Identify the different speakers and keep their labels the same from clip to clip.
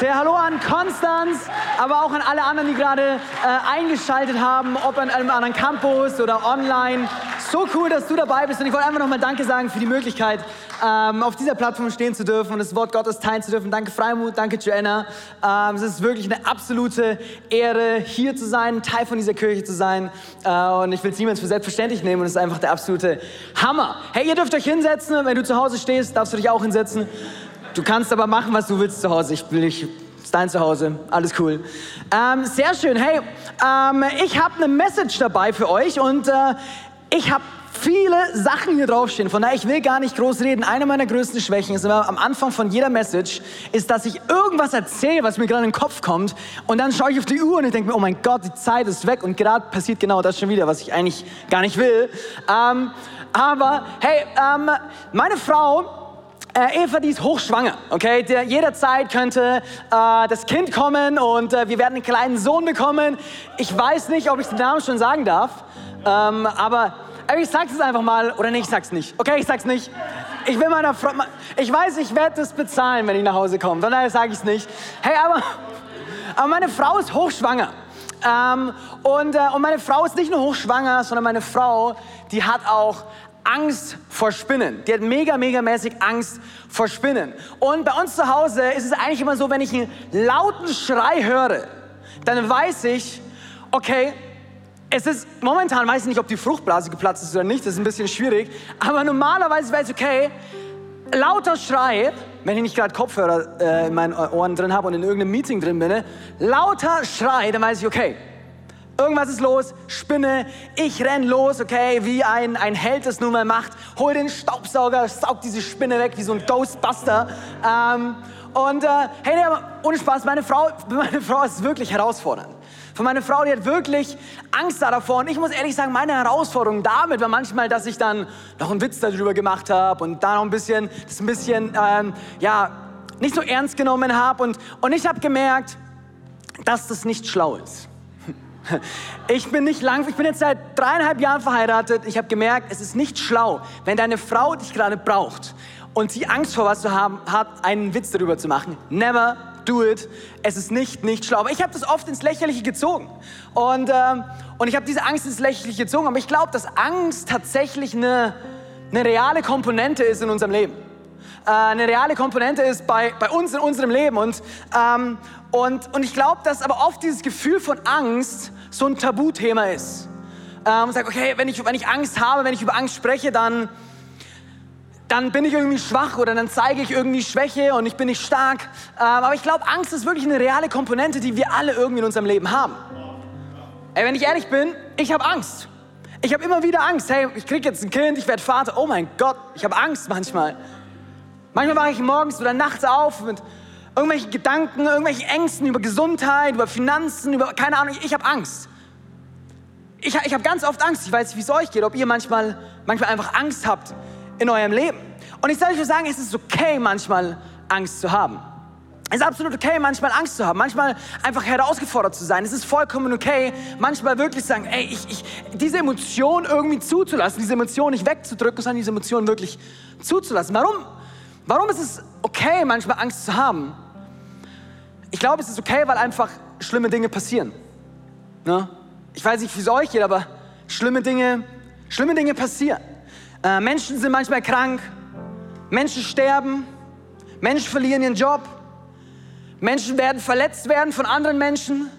Speaker 1: Sehr hallo an Konstanz, aber auch an alle anderen, die gerade äh, eingeschaltet haben, ob an einem anderen Campus oder online. So cool, dass du dabei bist und ich wollte einfach nochmal Danke sagen für die Möglichkeit, ähm, auf dieser Plattform stehen zu dürfen und das Wort Gottes teilen zu dürfen. Danke Freimut, danke Joanna. Ähm, es ist wirklich eine absolute Ehre, hier zu sein, Teil von dieser Kirche zu sein äh, und ich will es niemals für selbstverständlich nehmen und es ist einfach der absolute Hammer. Hey, ihr dürft euch hinsetzen, wenn du zu Hause stehst, darfst du dich auch hinsetzen. Du kannst aber machen, was du willst zu Hause. Ich will nicht ist dein Zuhause, alles cool. Ähm, sehr schön. Hey, ähm, ich habe eine Message dabei für euch und äh, ich habe viele Sachen hier draufstehen. Von daher, ich will gar nicht groß reden. Eine meiner größten Schwächen ist immer am Anfang von jeder Message, ist, dass ich irgendwas erzähle, was mir gerade in den Kopf kommt. Und dann schaue ich auf die Uhr und ich denke mir, oh mein Gott, die Zeit ist weg. Und gerade passiert genau das schon wieder, was ich eigentlich gar nicht will. Ähm, aber hey, ähm, meine Frau äh, Eva, die ist hochschwanger, okay? Der, jederzeit könnte äh, das Kind kommen und äh, wir werden einen kleinen Sohn bekommen. Ich weiß nicht, ob ich den Namen schon sagen darf, ähm, aber ich sag's es einfach mal, oder nee, ich sag's nicht. Okay, ich sag's nicht. Ich will meiner Frau, ich weiß, ich werde das bezahlen, wenn ich nach Hause komme, von daher sage ich es nicht. Hey, aber, aber meine Frau ist hochschwanger. Ähm, und, äh, und meine Frau ist nicht nur hochschwanger, sondern meine Frau, die hat auch Angst vor Spinnen. Die hat mega, mega mäßig Angst vor Spinnen. Und bei uns zu Hause ist es eigentlich immer so, wenn ich einen lauten Schrei höre, dann weiß ich, okay, es ist, momentan weiß ich nicht, ob die Fruchtblase geplatzt ist oder nicht, das ist ein bisschen schwierig, aber normalerweise weiß ich, okay, lauter Schrei, wenn ich nicht gerade Kopfhörer äh, in meinen Ohren drin habe und in irgendeinem Meeting drin bin, lauter Schrei, dann weiß ich, okay, Irgendwas ist los, Spinne, ich renn los, okay, wie ein, ein Held es nun mal macht, hol den Staubsauger, saug diese Spinne weg wie so ein Ghostbuster. Ähm, und äh, hey, nee, ohne Spaß, meine Frau, meine Frau ist wirklich herausfordernd. Für meine Frau, die hat wirklich Angst davor. Und ich muss ehrlich sagen, meine Herausforderung damit war manchmal, dass ich dann noch einen Witz darüber gemacht habe und da noch ein bisschen, das ein bisschen, ähm, ja, nicht so ernst genommen habe. Und, und ich habe gemerkt, dass das nicht schlau ist. Ich bin nicht lang, ich bin jetzt seit dreieinhalb Jahren verheiratet. Ich habe gemerkt, es ist nicht schlau, wenn deine Frau dich gerade braucht und sie Angst vor was zu haben hat, einen Witz darüber zu machen. Never do it. Es ist nicht, nicht schlau. Aber ich habe das oft ins Lächerliche gezogen. Und, ähm, und ich habe diese Angst ins Lächerliche gezogen. Aber ich glaube, dass Angst tatsächlich eine, eine reale Komponente ist in unserem Leben. Äh, eine reale Komponente ist bei, bei uns in unserem Leben. Und, ähm, und, und ich glaube, dass aber oft dieses Gefühl von Angst so ein Tabuthema ist. Ähm, und sagt, okay, wenn ich, wenn ich Angst habe, wenn ich über Angst spreche, dann, dann bin ich irgendwie schwach oder dann zeige ich irgendwie Schwäche und ich bin nicht stark. Ähm, aber ich glaube, Angst ist wirklich eine reale Komponente, die wir alle irgendwie in unserem Leben haben. Ey, wenn ich ehrlich bin, ich habe Angst. Ich habe immer wieder Angst. Hey, ich kriege jetzt ein Kind, ich werde Vater. Oh mein Gott, ich habe Angst manchmal. Manchmal wache ich morgens oder nachts auf mit irgendwelchen Gedanken, irgendwelchen Ängsten über Gesundheit, über Finanzen, über keine Ahnung. Ich habe Angst. Ich, ich habe ganz oft Angst. Ich weiß nicht, wie es euch geht, ob ihr manchmal, manchmal einfach Angst habt in eurem Leben. Und ich soll euch sagen, es ist okay, manchmal Angst zu haben. Es ist absolut okay, manchmal Angst zu haben, manchmal einfach herausgefordert zu sein. Es ist vollkommen okay, manchmal wirklich zu sagen, ey, ich, ich, diese Emotion irgendwie zuzulassen, diese Emotion nicht wegzudrücken, sondern diese Emotion wirklich zuzulassen. Warum? Warum ist es okay, manchmal Angst zu haben? Ich glaube, es ist okay, weil einfach schlimme Dinge passieren. Ne? Ich weiß nicht, wie es euch geht, aber schlimme Dinge, schlimme Dinge passieren. Äh, Menschen sind manchmal krank, Menschen sterben, Menschen verlieren ihren Job, Menschen werden verletzt werden von anderen Menschen.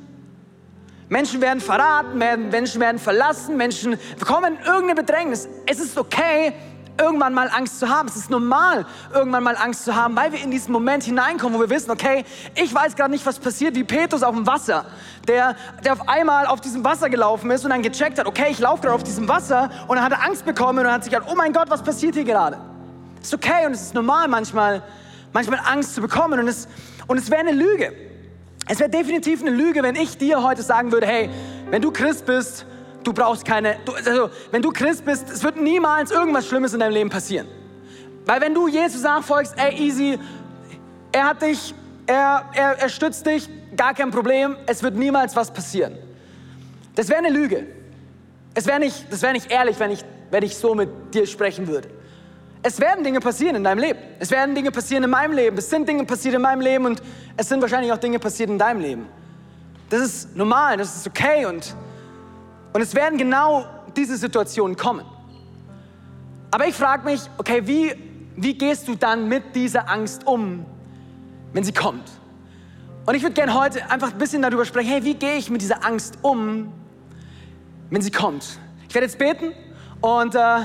Speaker 1: Menschen werden verraten, Menschen werden verlassen, Menschen bekommen irgendeine Bedrängnis. Es ist okay, irgendwann mal Angst zu haben. Es ist normal, irgendwann mal Angst zu haben, weil wir in diesen Moment hineinkommen, wo wir wissen, okay, ich weiß gerade nicht, was passiert, wie Petrus auf dem Wasser, der, der auf einmal auf diesem Wasser gelaufen ist und dann gecheckt hat, okay, ich laufe gerade auf diesem Wasser und dann hat er Angst bekommen und hat sich gedacht, oh mein Gott, was passiert hier gerade? Ist okay und es ist normal manchmal, manchmal Angst zu bekommen und es, und es wäre eine Lüge, Es wäre definitiv eine Lüge, wenn ich dir heute sagen würde, hey, wenn du Christ bist, du brauchst keine, du, also wenn du Christ bist, es wird niemals irgendwas Schlimmes in deinem Leben passieren. Weil wenn du Jesus nachfolgst, ey, easy, er hat dich, er, er, er stützt dich, gar kein Problem, es wird niemals was passieren. Das wäre eine Lüge. Es wäre nicht, das wäre nicht ehrlich, wenn ich, wenn ich so mit dir sprechen würde. Es werden Dinge passieren in deinem Leben. Es werden Dinge passieren in meinem Leben. Es sind Dinge passiert in meinem Leben und es sind wahrscheinlich auch Dinge passiert in deinem Leben. Das ist normal, das ist okay und, und es werden genau diese Situationen kommen. Aber ich frage mich, okay, wie, wie gehst du dann mit dieser Angst um, wenn sie kommt? Und ich würde gerne heute einfach ein bisschen darüber sprechen, hey, wie gehe ich mit dieser Angst um, wenn sie kommt? Ich werde jetzt beten und, äh,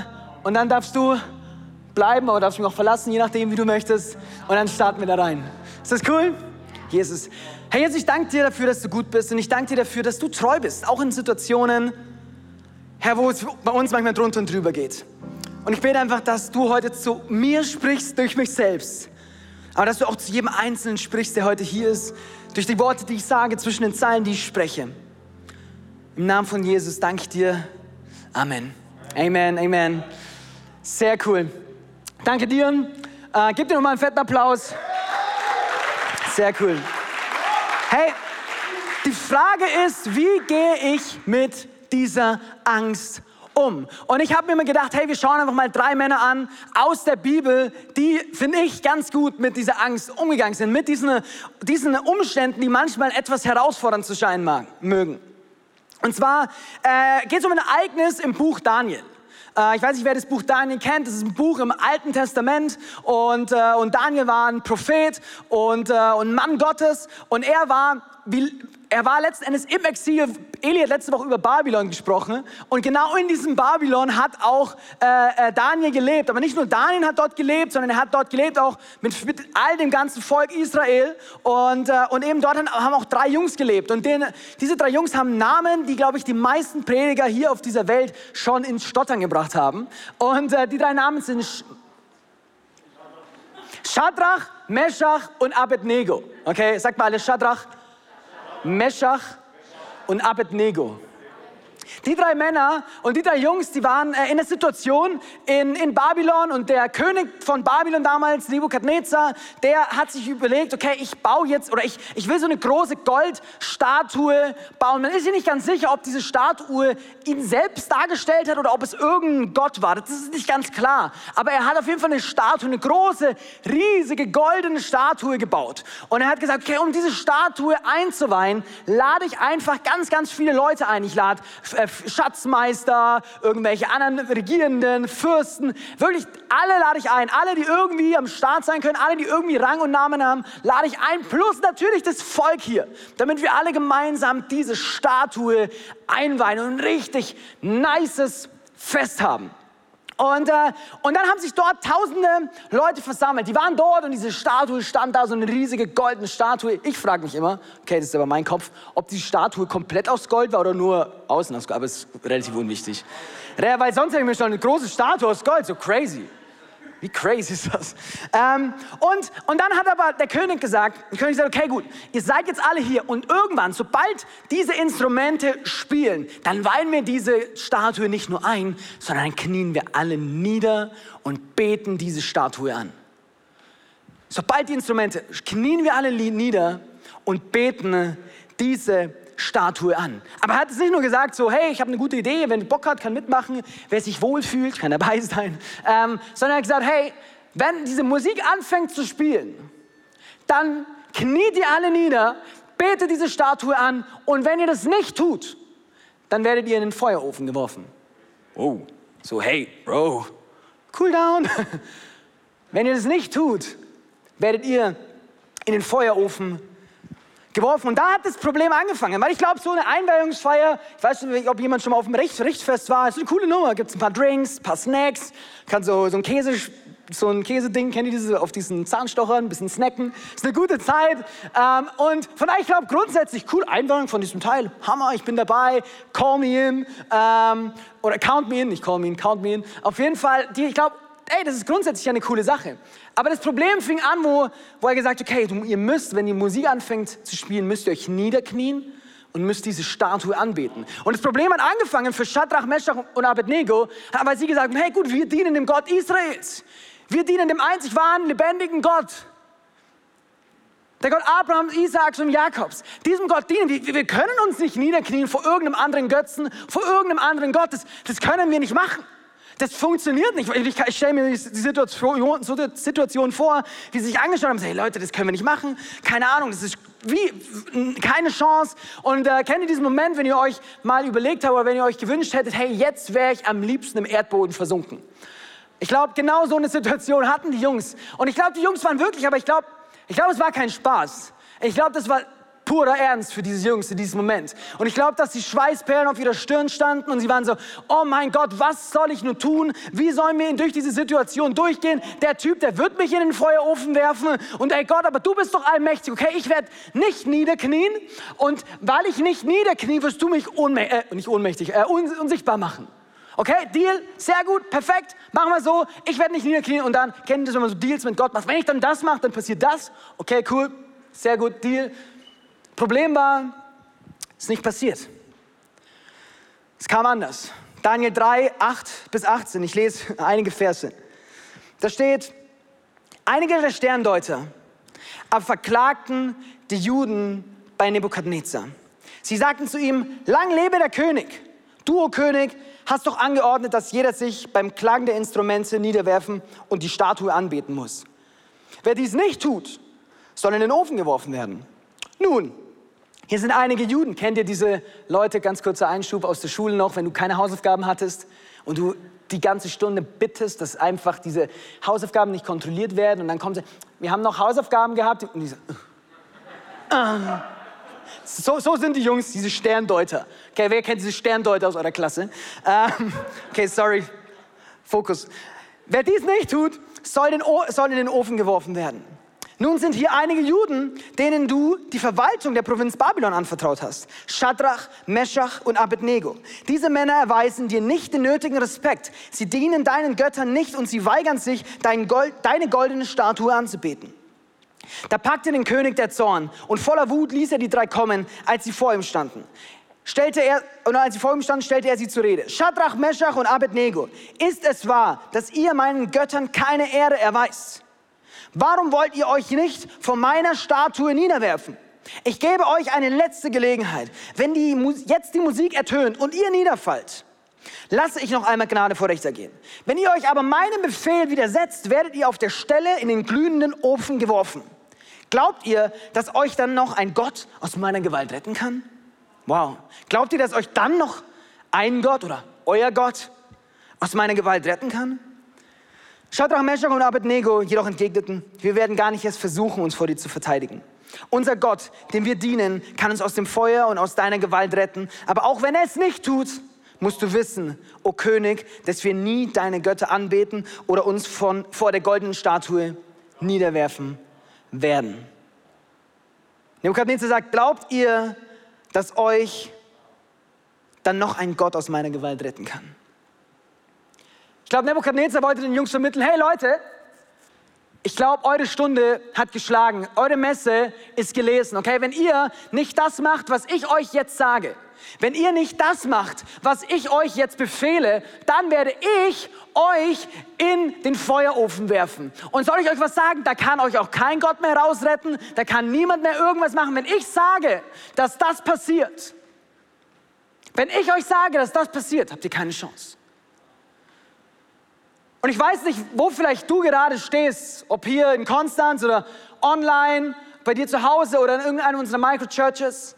Speaker 1: und dann darfst du bleiben, aber darfst mich auch verlassen, je nachdem, wie du möchtest. Und dann starten wir da rein. Ist das cool? Jesus. Herr Jesus, ich danke dir dafür, dass du gut bist und ich danke dir dafür, dass du treu bist, auch in Situationen, Herr, wo es bei uns manchmal drunter und drüber geht. Und ich bete einfach, dass du heute zu mir sprichst durch mich selbst, aber dass du auch zu jedem Einzelnen sprichst, der heute hier ist, durch die Worte, die ich sage, zwischen den Zeilen, die ich spreche. Im Namen von Jesus danke ich dir. Amen. Amen, Amen. Sehr cool. Danke dir. Äh, gib dir nochmal einen fetten Applaus. Sehr cool. Hey, die Frage ist, wie gehe ich mit dieser Angst um? Und ich habe mir immer gedacht, hey, wir schauen einfach mal drei Männer an aus der Bibel, die, finde ich, ganz gut mit dieser Angst umgegangen sind, mit diesen, diesen Umständen, die manchmal etwas herausfordernd zu scheinen mag, mögen. Und zwar äh, geht es um ein Ereignis im Buch Daniel. Äh, ich weiß nicht, wer das Buch Daniel kennt. Das ist ein Buch im Alten Testament. Und, äh, und Daniel war ein Prophet und, äh, und Mann Gottes. Und er war, wie, er war letzten Endes im Exil. Eli hat letzte Woche über Babylon gesprochen. Und genau in diesem Babylon hat auch äh, äh, Daniel gelebt. Aber nicht nur Daniel hat dort gelebt, sondern er hat dort gelebt auch mit, mit all dem ganzen Volk Israel. Und, äh, und eben dort haben auch drei Jungs gelebt. Und den, diese drei Jungs haben Namen, die, glaube ich, die meisten Prediger hier auf dieser Welt schon ins Stottern gebracht haben. Und äh, die drei Namen sind Sch Shadrach, Meshach und Abednego. Okay, sagt mal alle Shadrach, Meshach und Abednego. Die drei Männer und die drei Jungs, die waren äh, in der Situation in, in Babylon und der König von Babylon damals, Nebukadnezar, der hat sich überlegt, okay, ich baue jetzt oder ich, ich will so eine große Goldstatue bauen. Man ist sich nicht ganz sicher, ob diese Statue ihn selbst dargestellt hat oder ob es irgendein Gott war. Das ist nicht ganz klar. Aber er hat auf jeden Fall eine Statue, eine große, riesige goldene Statue gebaut. Und er hat gesagt, okay, um diese Statue einzuweihen, lade ich einfach ganz, ganz viele Leute ein. Ich lade äh, Schatzmeister, irgendwelche anderen Regierenden, Fürsten. Wirklich alle lade ich ein. Alle, die irgendwie am Start sein können, alle, die irgendwie Rang und Namen haben, lade ich ein. Plus natürlich das Volk hier, damit wir alle gemeinsam diese Statue einweihen und ein richtig nices Fest haben. Und, äh, und dann haben sich dort tausende Leute versammelt. Die waren dort und diese Statue stand da, so eine riesige goldene Statue. Ich frage mich immer, okay, das ist aber mein Kopf, ob die Statue komplett aus Gold war oder nur außen aus Gold. Aber es ist relativ unwichtig. Weil sonst hätte ich mir schon eine große Statue aus Gold, so crazy. Wie crazy ist das? Ähm, und, und dann hat aber der König gesagt, der König sagt, okay gut, ihr seid jetzt alle hier und irgendwann, sobald diese Instrumente spielen, dann weihen wir diese Statue nicht nur ein, sondern dann knien wir alle nieder und beten diese Statue an. Sobald die Instrumente, knien wir alle nieder und beten diese Statue an. Aber er hat es nicht nur gesagt, so, hey, ich habe eine gute Idee, wenn Bock hat, kann mitmachen, wer sich wohlfühlt, kann dabei sein, ähm, sondern er hat gesagt, hey, wenn diese Musik anfängt zu spielen, dann kniet ihr alle nieder, betet diese Statue an und wenn ihr das nicht tut, dann werdet ihr in den Feuerofen geworfen. Oh, so hey, Bro, cool down. wenn ihr das nicht tut, werdet ihr in den Feuerofen geworfen. Und da hat das Problem angefangen. Weil ich glaube, so eine Einweihungsfeier, ich weiß nicht, ob jemand schon mal auf dem Richt, Richtfest war, ist eine coole Nummer. Gibt es ein paar Drinks, ein paar Snacks, kann so, so ein Käse, so ein Käseding, kennt ihr diese, auf diesen Zahnstochern, ein bisschen snacken. Ist eine gute Zeit. Ähm, und von daher, ich glaube, grundsätzlich cool, Einweihung von diesem Teil. Hammer, ich bin dabei. Call me in. Ähm, oder count me in, nicht call me in, count me in. Auf jeden Fall, die, ich glaube, ey, das ist grundsätzlich eine coole Sache. Aber das Problem fing an, wo, wo er gesagt hat, okay, ihr müsst, wenn die Musik anfängt zu spielen, müsst ihr euch niederknien und müsst diese Statue anbeten. Und das Problem hat angefangen für Shadrach, Meshach und Abednego, weil sie gesagt haben, hey gut, wir dienen dem Gott Israels. Wir dienen dem einzig wahren, lebendigen Gott. Der Gott Abrahams, Isaaks und Jakobs. Diesem Gott dienen wir. Wir können uns nicht niederknien vor irgendeinem anderen Götzen, vor irgendeinem anderen Gott. Das, das können wir nicht machen. Das funktioniert nicht. Ich, ich stelle mir die Situation, Situation vor, wie sie sich angeschaut haben, hey Leute, das können wir nicht machen. Keine Ahnung, das ist wie keine Chance. Und äh, kennt ihr diesen Moment, wenn ihr euch mal überlegt habt oder wenn ihr euch gewünscht hättet, hey, jetzt wäre ich am liebsten im Erdboden versunken. Ich glaube, genau so eine Situation hatten die Jungs. Und ich glaube, die Jungs waren wirklich, aber ich glaube, ich glaube, es war kein Spaß. Ich glaube, das war purer Ernst für diese Jungs in diesem Moment. Und ich glaube, dass die Schweißperlen auf ihrer Stirn standen und sie waren so, oh mein Gott, was soll ich nun tun? Wie sollen wir durch diese Situation durchgehen? Der Typ, der wird mich in den Feuerofen werfen. Und ey Gott, aber du bist doch allmächtig, okay? Ich werde nicht niederknien. Und weil ich nicht niederknie, wirst du mich ohnmächtig, äh, nicht ohnmächtig, äh, unsichtbar machen. Okay, Deal, sehr gut, perfekt, machen wir so. Ich werde nicht niederknien und dann, kennt ihr das, wenn man so Deals mit Gott macht? Wenn ich dann das mache, dann passiert das. Okay, cool, sehr gut, Deal. Problem war, es ist nicht passiert. Es kam anders. Daniel 3, 8 bis 18, ich lese einige Verse. Da steht, einige der Sterndeuter aber verklagten die Juden bei Nebukadnezar. Sie sagten zu ihm, lang lebe der König. Du, o König, hast doch angeordnet, dass jeder sich beim Klagen der Instrumente niederwerfen und die Statue anbeten muss. Wer dies nicht tut, soll in den Ofen geworfen werden. Nun, hier sind einige Juden. Kennt ihr diese Leute, ganz kurzer Einschub aus der Schule noch, wenn du keine Hausaufgaben hattest und du die ganze Stunde bittest, dass einfach diese Hausaufgaben nicht kontrolliert werden und dann kommen sie, wir haben noch Hausaufgaben gehabt und diese, uh, so, so sind die Jungs, diese Sterndeuter. Okay, wer kennt diese Sterndeuter aus eurer Klasse? Ähm, okay, sorry, Fokus. Wer dies nicht tut, soll in den Ofen geworfen werden. Nun sind hier einige Juden, denen du die Verwaltung der Provinz Babylon anvertraut hast. Shadrach, Meshach und Abednego. Diese Männer erweisen dir nicht den nötigen Respekt. Sie dienen deinen Göttern nicht und sie weigern sich, dein Gold, deine goldene Statue anzubeten. Da packte den König der Zorn und voller Wut ließ er die drei kommen, als sie vor ihm standen. Stellte er, und als sie vor ihm standen, stellte er sie zur Rede. Shadrach, Meshach und Abednego, ist es wahr, dass ihr meinen Göttern keine Ehre erweist? Warum wollt ihr euch nicht vor meiner Statue niederwerfen? Ich gebe euch eine letzte Gelegenheit. Wenn die, jetzt die Musik ertönt und ihr niederfallt, lasse ich noch einmal Gnade vor Richter gehen. Wenn ihr euch aber meinem Befehl widersetzt, werdet ihr auf der Stelle in den glühenden Ofen geworfen. Glaubt ihr, dass euch dann noch ein Gott aus meiner Gewalt retten kann? Wow. Glaubt ihr, dass euch dann noch ein Gott oder euer Gott aus meiner Gewalt retten kann? Shadrach, Meshach und Abednego jedoch entgegneten, wir werden gar nicht erst versuchen, uns vor dir zu verteidigen. Unser Gott, dem wir dienen, kann uns aus dem Feuer und aus deiner Gewalt retten. Aber auch wenn er es nicht tut, musst du wissen, o oh König, dass wir nie deine Götter anbeten oder uns von, vor der goldenen Statue niederwerfen werden. Nebukadnezar sagt, glaubt ihr, dass euch dann noch ein Gott aus meiner Gewalt retten kann? Ich glaube, Nebukadnezar wollte den Jungs vermitteln, hey Leute, ich glaube, eure Stunde hat geschlagen, eure Messe ist gelesen, okay? Wenn ihr nicht das macht, was ich euch jetzt sage, wenn ihr nicht das macht, was ich euch jetzt befehle, dann werde ich euch in den Feuerofen werfen. Und soll ich euch was sagen? Da kann euch auch kein Gott mehr rausretten, da kann niemand mehr irgendwas machen. Wenn ich sage, dass das passiert, wenn ich euch sage, dass das passiert, habt ihr keine Chance. Und ich weiß nicht, wo vielleicht du gerade stehst, ob hier in Konstanz oder online, bei dir zu Hause oder in irgendeiner unserer Microchurches.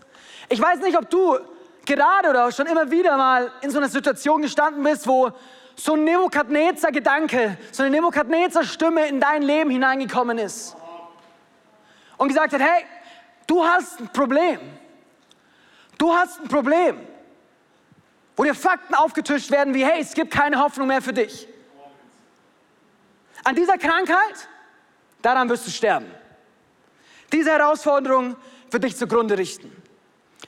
Speaker 1: Ich weiß nicht, ob du gerade oder schon immer wieder mal in so einer Situation gestanden bist, wo so ein Nebukadnezar-Gedanke, so eine Nebukadnezar-Stimme in dein Leben hineingekommen ist und gesagt hat, hey, du hast ein Problem. Du hast ein Problem. Wo dir Fakten aufgetischt werden wie, hey, es gibt keine Hoffnung mehr für dich. An dieser Krankheit, daran wirst du sterben. Diese Herausforderung wird dich zugrunde richten.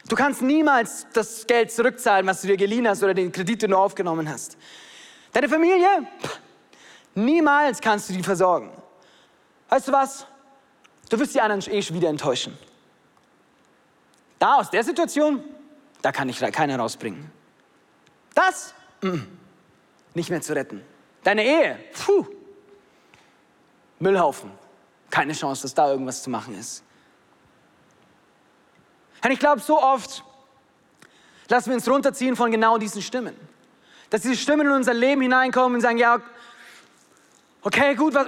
Speaker 1: Du kannst niemals das Geld zurückzahlen, was du dir geliehen hast oder den Kredit, den du aufgenommen hast. Deine Familie, Niemals kannst du die versorgen. Weißt du was? Du wirst die anderen eh schon wieder enttäuschen. Da aus der Situation, da kann ich keiner rausbringen. Das, mm, nicht mehr zu retten. Deine Ehe, puh, Müllhaufen. Keine Chance, dass da irgendwas zu machen ist. Und ich glaube, so oft lassen wir uns runterziehen von genau diesen Stimmen. Dass diese Stimmen in unser Leben hineinkommen und sagen, ja, okay, gut, was,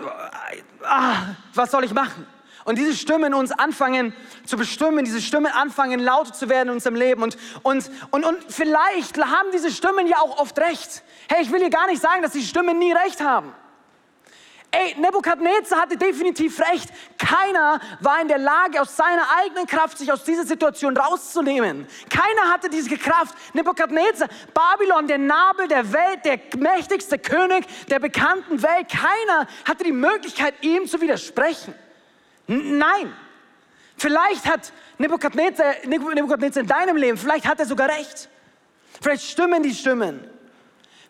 Speaker 1: ah, was soll ich machen? Und diese Stimmen uns anfangen zu bestimmen, diese Stimmen anfangen lauter zu werden in unserem Leben. Und, und, und, und vielleicht haben diese Stimmen ja auch oft recht. Hey, ich will hier gar nicht sagen, dass die Stimmen nie recht haben. Ey, Nebukadnezar hatte definitiv recht. Keiner war in der Lage, aus seiner eigenen Kraft sich aus dieser Situation rauszunehmen. Keiner hatte diese Kraft. Nebukadnezar, Babylon, der Nabel der Welt, der mächtigste König der bekannten Welt. Keiner hatte die Möglichkeit, ihm zu widersprechen. N nein. Vielleicht hat Nebukadnezar, Nebukadnezar in deinem Leben, vielleicht hat er sogar recht. Vielleicht stimmen die Stimmen.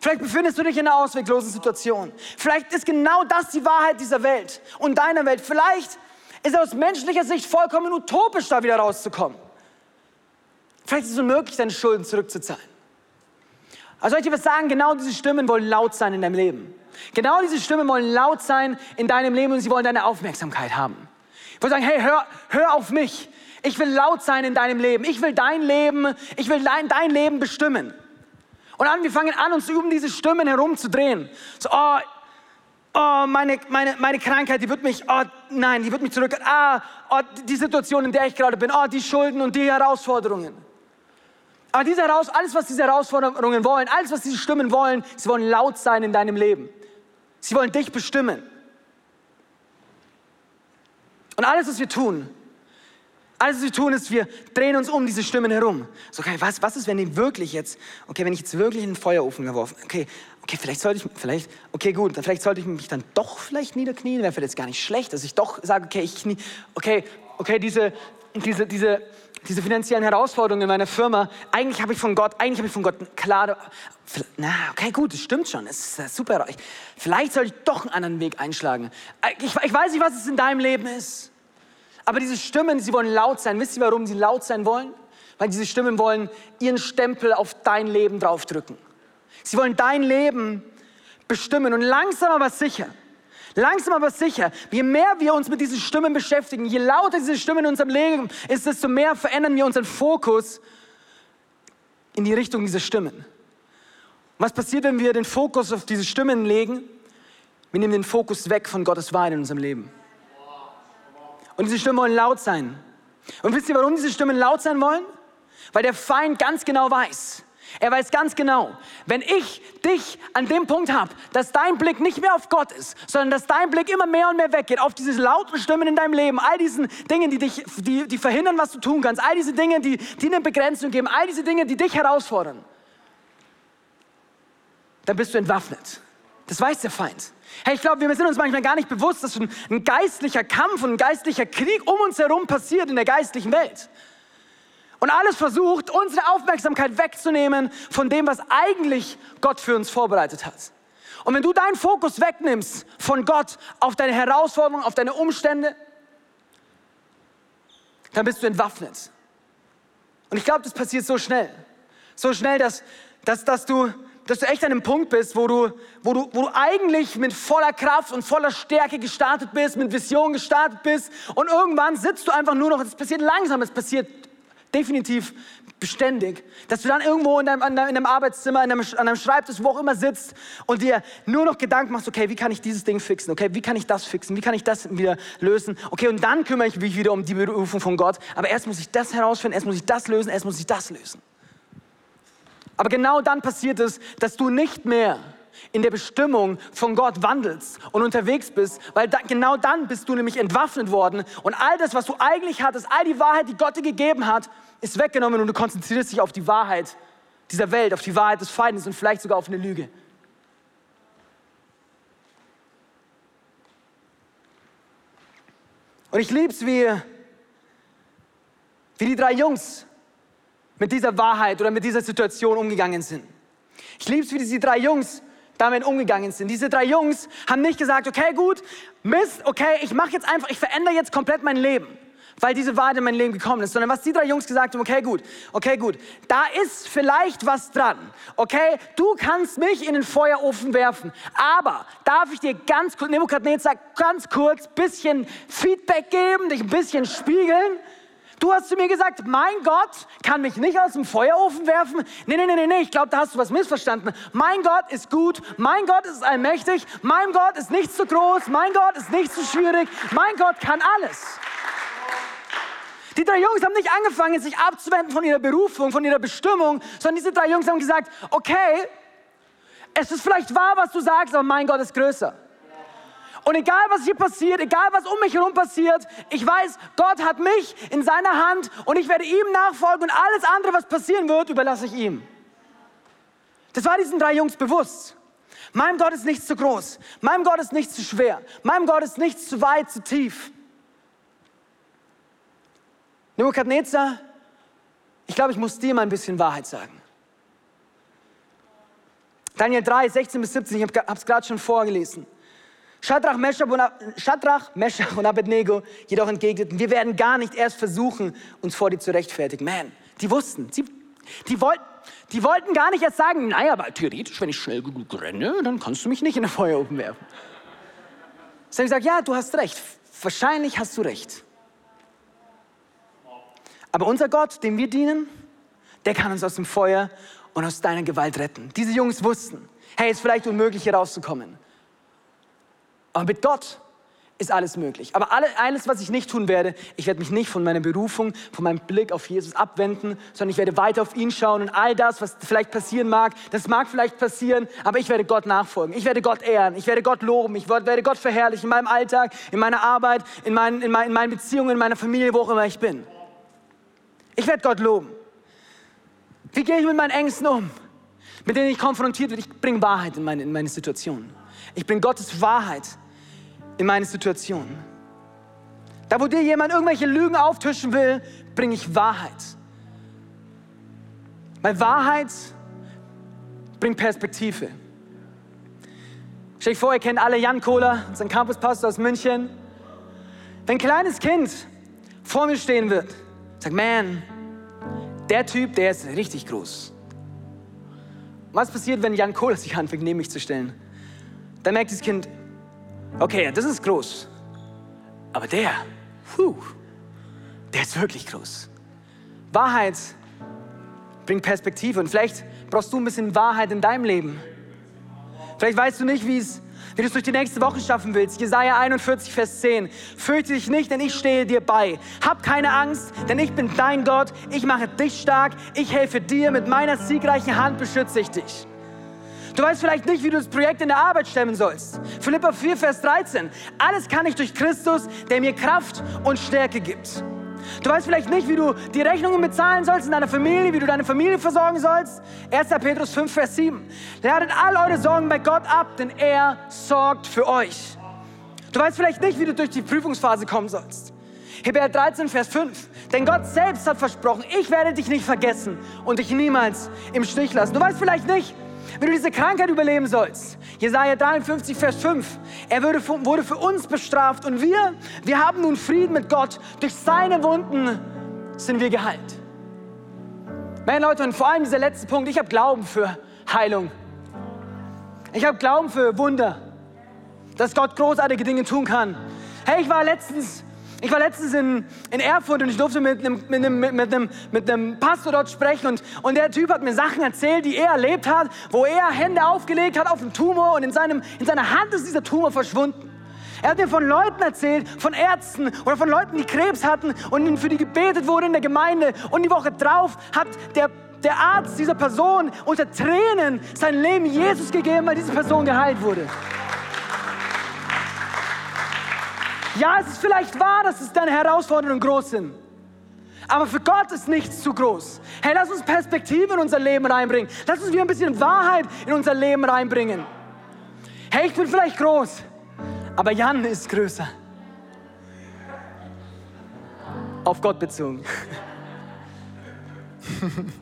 Speaker 1: Vielleicht befindest du dich in einer ausweglosen Situation. Vielleicht ist genau das die Wahrheit dieser Welt und deiner Welt. Vielleicht ist aus menschlicher Sicht vollkommen utopisch, da wieder rauszukommen. Vielleicht ist es unmöglich, deine Schulden zurückzuzahlen. Also soll ich dir was sagen? Genau diese Stimmen wollen laut sein in deinem Leben. Genau diese Stimmen wollen laut sein in deinem Leben und sie wollen deine Aufmerksamkeit haben. Ich will sagen, hey, hör, hör auf mich. Ich will laut sein in deinem Leben. Ich will dein Leben, ich will dein, dein Leben bestimmen. Und dann wir fangen an, uns um diese Stimmen herumzudrehen. So, oh, oh meine, meine, meine Krankheit, die wird mich, oh nein, die wird mich zurück. Ah, oh, die Situation, in der ich gerade bin, oh, die Schulden und die Herausforderungen. Aber diese Heraus alles, was diese Herausforderungen wollen, alles, was diese Stimmen wollen, sie wollen laut sein in deinem Leben. Sie wollen dich bestimmen. Und alles, was wir tun, alles, was wir tun, ist, wir drehen uns um diese Stimmen herum. So, okay, was, was ist, wenn die wirklich jetzt, okay, wenn ich jetzt wirklich in den Feuerofen geworfen, okay, okay, vielleicht sollte ich, vielleicht, okay, gut, dann vielleicht sollte ich mich dann doch vielleicht niederknien, wäre vielleicht gar nicht schlecht, dass ich doch sage, okay, ich knie, okay, okay, diese, diese, diese, diese finanziellen Herausforderungen in meiner Firma, eigentlich habe ich von Gott, eigentlich habe ich von Gott klar, na, okay, gut, das stimmt schon, es ist super. Vielleicht sollte ich doch einen anderen Weg einschlagen. Ich, ich weiß nicht, was es in deinem Leben ist. Aber diese Stimmen, sie wollen laut sein. Wisst ihr, warum sie laut sein wollen? Weil diese Stimmen wollen ihren Stempel auf dein Leben draufdrücken. Sie wollen dein Leben bestimmen und langsam aber sicher. Langsam aber sicher, je mehr wir uns mit diesen Stimmen beschäftigen, je lauter diese Stimmen in unserem Leben ist, desto mehr verändern wir unseren Fokus in die Richtung dieser Stimmen. Was passiert, wenn wir den Fokus auf diese Stimmen legen? Wir nehmen den Fokus weg von Gottes Wahrheit in unserem Leben. Und diese Stimmen wollen laut sein. Und wisst ihr, warum diese Stimmen laut sein wollen? Weil der Feind ganz genau weiß. Er weiß ganz genau, wenn ich dich an dem Punkt habe, dass dein Blick nicht mehr auf Gott ist, sondern dass dein Blick immer mehr und mehr weggeht auf diese lauten Stimmen in deinem Leben, all diesen Dingen, die dich, die, die verhindern, was du tun kannst, all diese Dinge, die, die eine Begrenzung geben, all diese Dinge, die dich herausfordern, dann bist du entwaffnet. Das weiß der Feind. Hey, ich glaube, wir sind uns manchmal gar nicht bewusst, dass ein, ein geistlicher Kampf und ein geistlicher Krieg um uns herum passiert in der geistlichen Welt. Und alles versucht, unsere Aufmerksamkeit wegzunehmen von dem, was eigentlich Gott für uns vorbereitet hat. Und wenn du deinen Fokus wegnimmst von Gott auf deine Herausforderungen, auf deine Umstände, dann bist du entwaffnet. Und ich glaube, das passiert so schnell. So schnell, dass, dass, dass du dass du echt an einem Punkt bist, wo du, wo, du, wo du eigentlich mit voller Kraft und voller Stärke gestartet bist, mit Vision gestartet bist und irgendwann sitzt du einfach nur noch, es passiert langsam, es passiert definitiv beständig, dass du dann irgendwo in deinem, in deinem Arbeitszimmer, in deinem, an deinem Schreibtisch, wo auch immer sitzt und dir nur noch Gedanken machst, okay, wie kann ich dieses Ding fixen, okay, wie kann ich das fixen, wie kann ich das wieder lösen, okay, und dann kümmere ich mich wieder um die Berufung von Gott, aber erst muss ich das herausfinden, erst muss ich das lösen, erst muss ich das lösen. Aber genau dann passiert es, dass du nicht mehr in der Bestimmung von Gott wandelst und unterwegs bist, weil da, genau dann bist du nämlich entwaffnet worden und all das, was du eigentlich hattest, all die Wahrheit, die Gott dir gegeben hat, ist weggenommen und du konzentrierst dich auf die Wahrheit dieser Welt, auf die Wahrheit des Feindes und vielleicht sogar auf eine Lüge. Und ich lieb's, wie, wie die drei Jungs mit dieser Wahrheit oder mit dieser Situation umgegangen sind. Ich liebe es, wie diese drei Jungs damit umgegangen sind. Diese drei Jungs haben nicht gesagt, okay, gut, Mist, okay, ich mache jetzt einfach, ich verändere jetzt komplett mein Leben, weil diese Wahrheit in mein Leben gekommen ist, sondern was die drei Jungs gesagt haben, okay, gut, okay, gut, da ist vielleicht was dran, okay, du kannst mich in den Feuerofen werfen, aber darf ich dir ganz kurz, Nebukadnezar, ganz kurz bisschen Feedback geben, dich ein bisschen spiegeln? Du hast zu mir gesagt, mein Gott kann mich nicht aus dem Feuerofen werfen. Nee, nee, nee, nee, ich glaube, da hast du was missverstanden. Mein Gott ist gut, mein Gott ist allmächtig, mein Gott ist nicht zu groß, mein Gott ist nicht zu schwierig, mein Gott kann alles. Die drei Jungs haben nicht angefangen, sich abzuwenden von ihrer Berufung, von ihrer Bestimmung, sondern diese drei Jungs haben gesagt, okay, es ist vielleicht wahr, was du sagst, aber mein Gott ist größer. Und egal was hier passiert, egal was um mich herum passiert, ich weiß, Gott hat mich in seiner Hand und ich werde ihm nachfolgen und alles andere, was passieren wird, überlasse ich ihm. Das war diesen drei Jungs bewusst. Meinem Gott ist nichts zu groß, meinem Gott ist nichts zu schwer, meinem Gott ist nichts zu weit, zu tief. Nebukadnezar, ich glaube, ich muss dir mal ein bisschen Wahrheit sagen. Daniel 3, 16 bis 17, ich habe es gerade schon vorgelesen. Shadrach, Meshach und Abednego jedoch entgegneten, wir werden gar nicht erst versuchen, uns vor dir zu rechtfertigen. Man, die wussten, sie, die, wollten, die wollten gar nicht erst sagen, naja, aber theoretisch, wenn ich schnell genug renne, dann kannst du mich nicht in den Feuerofen werfen. Sie haben gesagt, ja, du hast recht, wahrscheinlich hast du recht. Aber unser Gott, dem wir dienen, der kann uns aus dem Feuer und aus deiner Gewalt retten. Diese Jungs wussten, hey, es ist vielleicht unmöglich, hier rauszukommen. Aber mit Gott ist alles möglich. Aber alles, was ich nicht tun werde, ich werde mich nicht von meiner Berufung, von meinem Blick auf Jesus abwenden, sondern ich werde weiter auf ihn schauen und all das, was vielleicht passieren mag, das mag vielleicht passieren, aber ich werde Gott nachfolgen. Ich werde Gott ehren. Ich werde Gott loben. Ich werde Gott verherrlichen in meinem Alltag, in meiner Arbeit, in meinen, in meinen, in meinen Beziehungen, in meiner Familie, wo auch immer ich bin. Ich werde Gott loben. Wie gehe ich mit meinen Ängsten um? Mit denen ich konfrontiert werde. Ich bringe Wahrheit in meine, in meine Situation. Ich bringe Gottes Wahrheit in meine Situation. Da, wo dir jemand irgendwelche Lügen auftischen will, bringe ich Wahrheit. Weil Wahrheit bringt Perspektive. Stell dir vor, ihr kennt alle Jan Kohler, unseren Campuspastor aus München. Wenn ein kleines Kind vor mir stehen wird, sagt, man, der Typ, der ist richtig groß. Was passiert, wenn Jan Kohler sich anfängt, neben mich zu stellen? Dann merkt das Kind, okay, das ist groß. Aber der, puh, der ist wirklich groß. Wahrheit bringt Perspektive und vielleicht brauchst du ein bisschen Wahrheit in deinem Leben. Vielleicht weißt du nicht, wie es wie du es durch die nächste Woche schaffen willst. Jesaja 41, Vers 10. Fürchte dich nicht, denn ich stehe dir bei. Hab keine Angst, denn ich bin dein Gott. Ich mache dich stark. Ich helfe dir. Mit meiner siegreichen Hand beschütze ich dich. Du weißt vielleicht nicht, wie du das Projekt in der Arbeit stemmen sollst. Philippa 4, Vers 13. Alles kann ich durch Christus, der mir Kraft und Stärke gibt. Du weißt vielleicht nicht, wie du die Rechnungen bezahlen sollst in deiner Familie, wie du deine Familie versorgen sollst. 1. Petrus 5, Vers 7. Ladet all eure Sorgen bei Gott ab, denn er sorgt für euch. Du weißt vielleicht nicht, wie du durch die Prüfungsphase kommen sollst. Hebräer 13, Vers 5. Denn Gott selbst hat versprochen, ich werde dich nicht vergessen und dich niemals im Stich lassen. Du weißt vielleicht nicht, wenn du diese Krankheit überleben sollst. Jesaja 53, Vers 5. Er wurde für, wurde für uns bestraft und wir, wir haben nun Frieden mit Gott. Durch seine Wunden sind wir geheilt. Meine Leute, und vor allem dieser letzte Punkt, ich habe Glauben für Heilung. Ich habe Glauben für Wunder, dass Gott großartige Dinge tun kann. Hey, ich war letztens ich war letztens in, in Erfurt und ich durfte mit einem, mit, einem, mit, einem, mit einem Pastor dort sprechen und, und der Typ hat mir Sachen erzählt, die er erlebt hat, wo er Hände aufgelegt hat auf einen Tumor und in, seinem, in seiner Hand ist dieser Tumor verschwunden. Er hat mir von Leuten erzählt, von Ärzten oder von Leuten, die Krebs hatten und für die gebetet wurde in der Gemeinde. Und die Woche drauf hat der, der Arzt dieser Person unter Tränen sein Leben Jesus gegeben, weil diese Person geheilt wurde. Ja, es ist vielleicht wahr, dass es deine Herausforderungen groß sind. Aber für Gott ist nichts zu groß. Hey, lass uns Perspektive in unser Leben reinbringen. Lass uns wieder ein bisschen Wahrheit in unser Leben reinbringen. Hey, ich bin vielleicht groß, aber Jan ist größer. Auf Gott bezogen.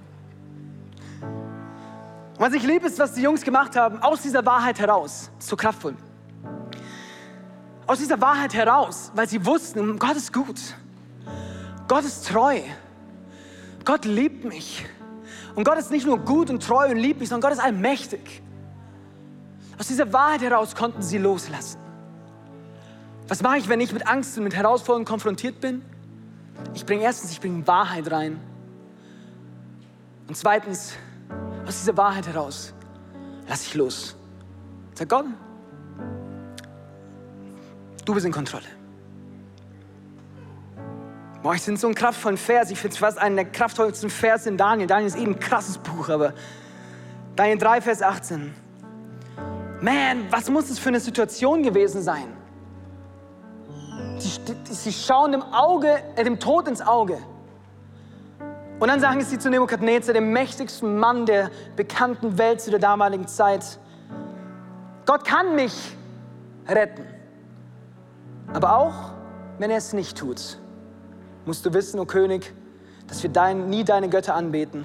Speaker 1: Was ich liebe, ist, was die Jungs gemacht haben, aus dieser Wahrheit heraus. So kraftvoll. Aus dieser Wahrheit heraus, weil sie wussten, Gott ist gut. Gott ist treu. Gott liebt mich. Und Gott ist nicht nur gut und treu und liebt mich, sondern Gott ist allmächtig. Aus dieser Wahrheit heraus konnten sie loslassen. Was mache ich, wenn ich mit Angst und mit Herausforderungen konfrontiert bin? Ich bringe erstens, ich bringe Wahrheit rein. Und zweitens, aus dieser Wahrheit heraus, lass ich los. Sag Gott, du bist in Kontrolle. Boah, ich finde so einen kraftvollen Vers. Ich finde es fast einen der kraftvollsten Vers in Daniel. Daniel ist eben ein krasses Buch, aber Daniel 3, Vers 18. Man, was muss das für eine Situation gewesen sein? Sie, sie schauen dem Auge, äh, dem Tod ins Auge. Und dann sagen sie zu Nebukadnezar, dem mächtigsten Mann der bekannten Welt zu der damaligen Zeit, Gott kann mich retten. Aber auch, wenn er es nicht tut, musst du wissen, o oh König, dass wir dein, nie deine Götter anbeten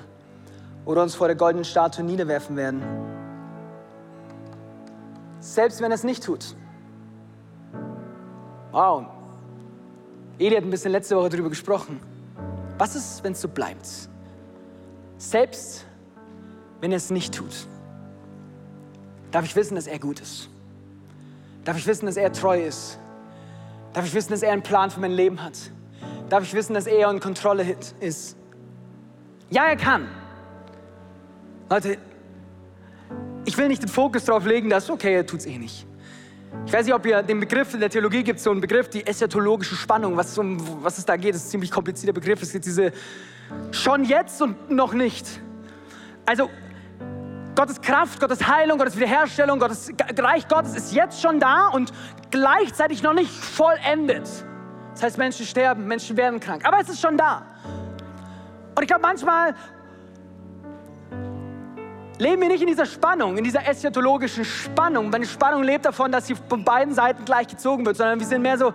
Speaker 1: oder uns vor der goldenen Statue niederwerfen werden. Selbst wenn er es nicht tut. Wow. Eli hat ein bisschen letzte Woche darüber gesprochen. Was ist, wenn es so bleibt? Selbst wenn er es nicht tut, darf ich wissen, dass er gut ist. Darf ich wissen, dass er treu ist. Darf ich wissen, dass er einen Plan für mein Leben hat. Darf ich wissen, dass er in Kontrolle ist. Ja, er kann. Leute, ich will nicht den Fokus darauf legen, dass, okay, er tut es eh nicht. Ich weiß nicht, ob ihr den Begriff in der Theologie gibt, so einen Begriff, die eschatologische Spannung, was, um, was es da geht, ist ein ziemlich komplizierter Begriff. Es gibt diese schon jetzt und noch nicht. Also Gottes Kraft, Gottes Heilung, Gottes Wiederherstellung, Gottes Reich Gottes ist jetzt schon da und gleichzeitig noch nicht vollendet. Das heißt, Menschen sterben, Menschen werden krank, aber es ist schon da. Und ich glaube, manchmal leben wir nicht in dieser Spannung, in dieser eschatologischen Spannung. Die Spannung lebt davon, dass sie von beiden Seiten gleich gezogen wird, sondern wir sind mehr so,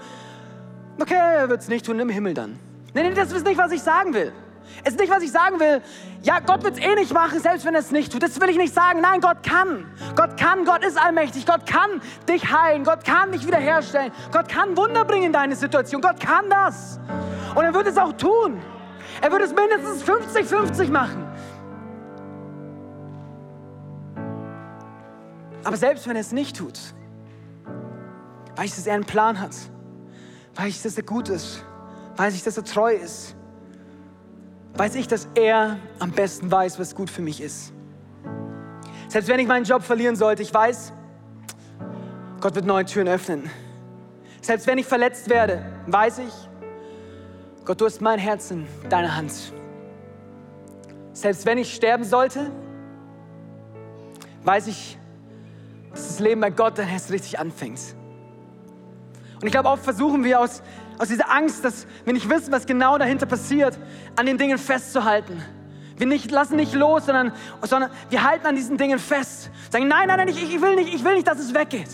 Speaker 1: okay, wird es nicht tun, im Himmel dann. Nee, nee, das ist nicht, was ich sagen will. Es ist nicht, was ich sagen will. Ja, Gott wird es eh nicht machen, selbst wenn er es nicht tut. Das will ich nicht sagen. Nein, Gott kann. Gott kann. Gott ist allmächtig. Gott kann dich heilen. Gott kann dich wiederherstellen. Gott kann Wunder bringen in deine Situation. Gott kann das. Und er wird es auch tun. Er wird es mindestens 50-50 machen. Aber selbst wenn er es nicht tut, weiß ich, dass er einen Plan hat, weiß ich, dass er gut ist, weiß ich, dass er treu ist, weiß ich, dass er am besten weiß, was gut für mich ist. Selbst wenn ich meinen Job verlieren sollte, ich weiß, Gott wird neue Türen öffnen. Selbst wenn ich verletzt werde, weiß ich, Gott, du hast mein Herz in deiner Hand. Selbst wenn ich sterben sollte, weiß ich, dass das Leben bei Gott dann erst richtig anfängt. Und ich glaube, oft versuchen wir aus, aus dieser Angst, dass wir nicht wissen, was genau dahinter passiert, an den Dingen festzuhalten. Wir nicht, lassen nicht los, sondern, sondern wir halten an diesen Dingen fest. Sagen, nein, nein, nein, ich, ich, will nicht, ich will nicht, dass es weggeht.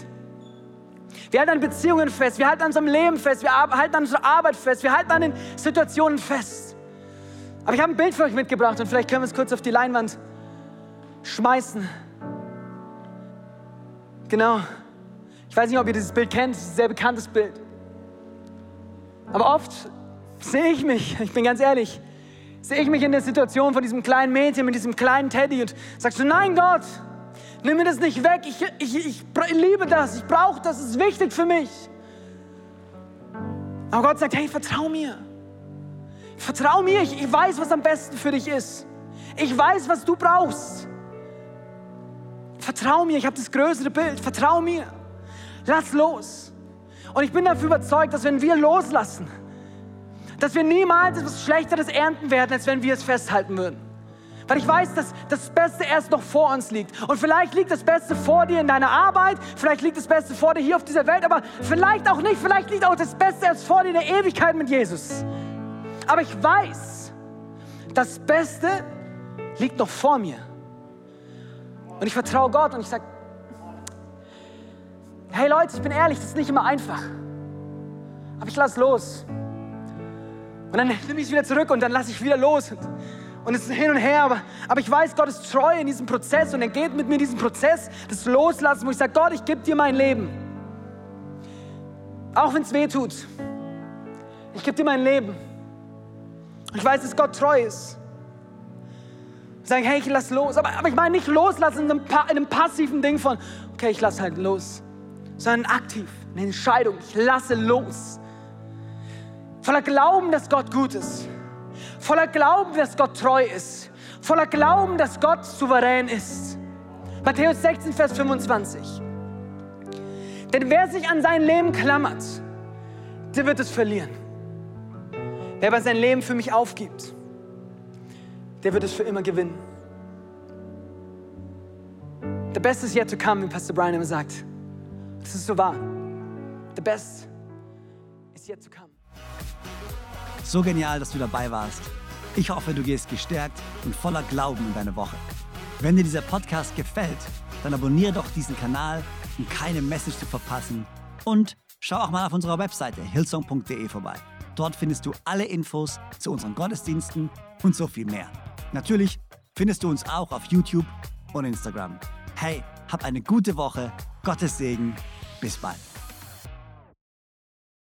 Speaker 1: Wir halten an Beziehungen fest, wir halten an unserem Leben fest, wir halten an unserer Arbeit fest, wir halten an den Situationen fest. Aber ich habe ein Bild für euch mitgebracht und vielleicht können wir es kurz auf die Leinwand schmeißen. Genau. Ich weiß nicht, ob ihr dieses Bild kennt, es ist ein sehr bekanntes Bild. Aber oft sehe ich mich, ich bin ganz ehrlich, sehe ich mich in der Situation von diesem kleinen Mädchen mit diesem kleinen Teddy und sagst du, nein Gott, nimm mir das nicht weg, ich, ich, ich liebe das, ich brauche das, es ist wichtig für mich. Aber Gott sagt, hey, vertrau mir. Vertrau mir, ich, ich weiß, was am besten für dich ist. Ich weiß, was du brauchst. Vertrau mir, ich habe das größere Bild. Vertrau mir. Lass los. Und ich bin dafür überzeugt, dass wenn wir loslassen, dass wir niemals etwas Schlechteres ernten werden, als wenn wir es festhalten würden. Weil ich weiß, dass das Beste erst noch vor uns liegt. Und vielleicht liegt das Beste vor dir in deiner Arbeit, vielleicht liegt das Beste vor dir hier auf dieser Welt, aber vielleicht auch nicht, vielleicht liegt auch das Beste erst vor dir in der Ewigkeit mit Jesus. Aber ich weiß, das Beste liegt noch vor mir. Und ich vertraue Gott und ich sage, hey Leute, ich bin ehrlich, das ist nicht immer einfach. Aber ich lasse los. Und dann nehme ich es wieder zurück und dann lasse ich wieder los. Und, Und es ist hin und her, aber, aber ich weiß, Gott ist treu in diesem Prozess und er geht mit mir diesen Prozess des Loslassen, wo ich sage, Gott, ich gebe dir mein Leben. Auch wenn es weh tut. Ich gebe dir mein Leben. Ich weiß, dass Gott treu ist. Sagen, hey, ich lass los. Aber, aber ich meine nicht loslassen in einem, in einem passiven Ding von, okay, ich lasse halt los. Sondern aktiv, eine Entscheidung. Ich lasse los. Voller Glauben, dass Gott gut ist. Voller Glauben, dass Gott treu ist. Voller Glauben, dass Gott souverän ist. Matthäus 16, Vers 25. Denn wer sich an sein Leben klammert, der wird es verlieren. Wer aber sein Leben für mich aufgibt, der wird es für immer gewinnen. The best is yet to come, wie Pastor Brian immer sagt. Das ist so wahr. The best is yet to come.
Speaker 2: So genial, dass du dabei warst. Ich hoffe, du gehst gestärkt und voller Glauben in deine Woche. Wenn dir dieser Podcast gefällt, dann abonniere doch diesen Kanal, um keine Message zu verpassen. Und schau auch mal auf unserer Webseite hillsong.de vorbei. Dort findest du alle Infos zu unseren Gottesdiensten und so viel mehr. Natürlich findest du uns auch auf YouTube und Instagram. Hey, hab eine gute Woche, Gottes Segen, bis bald.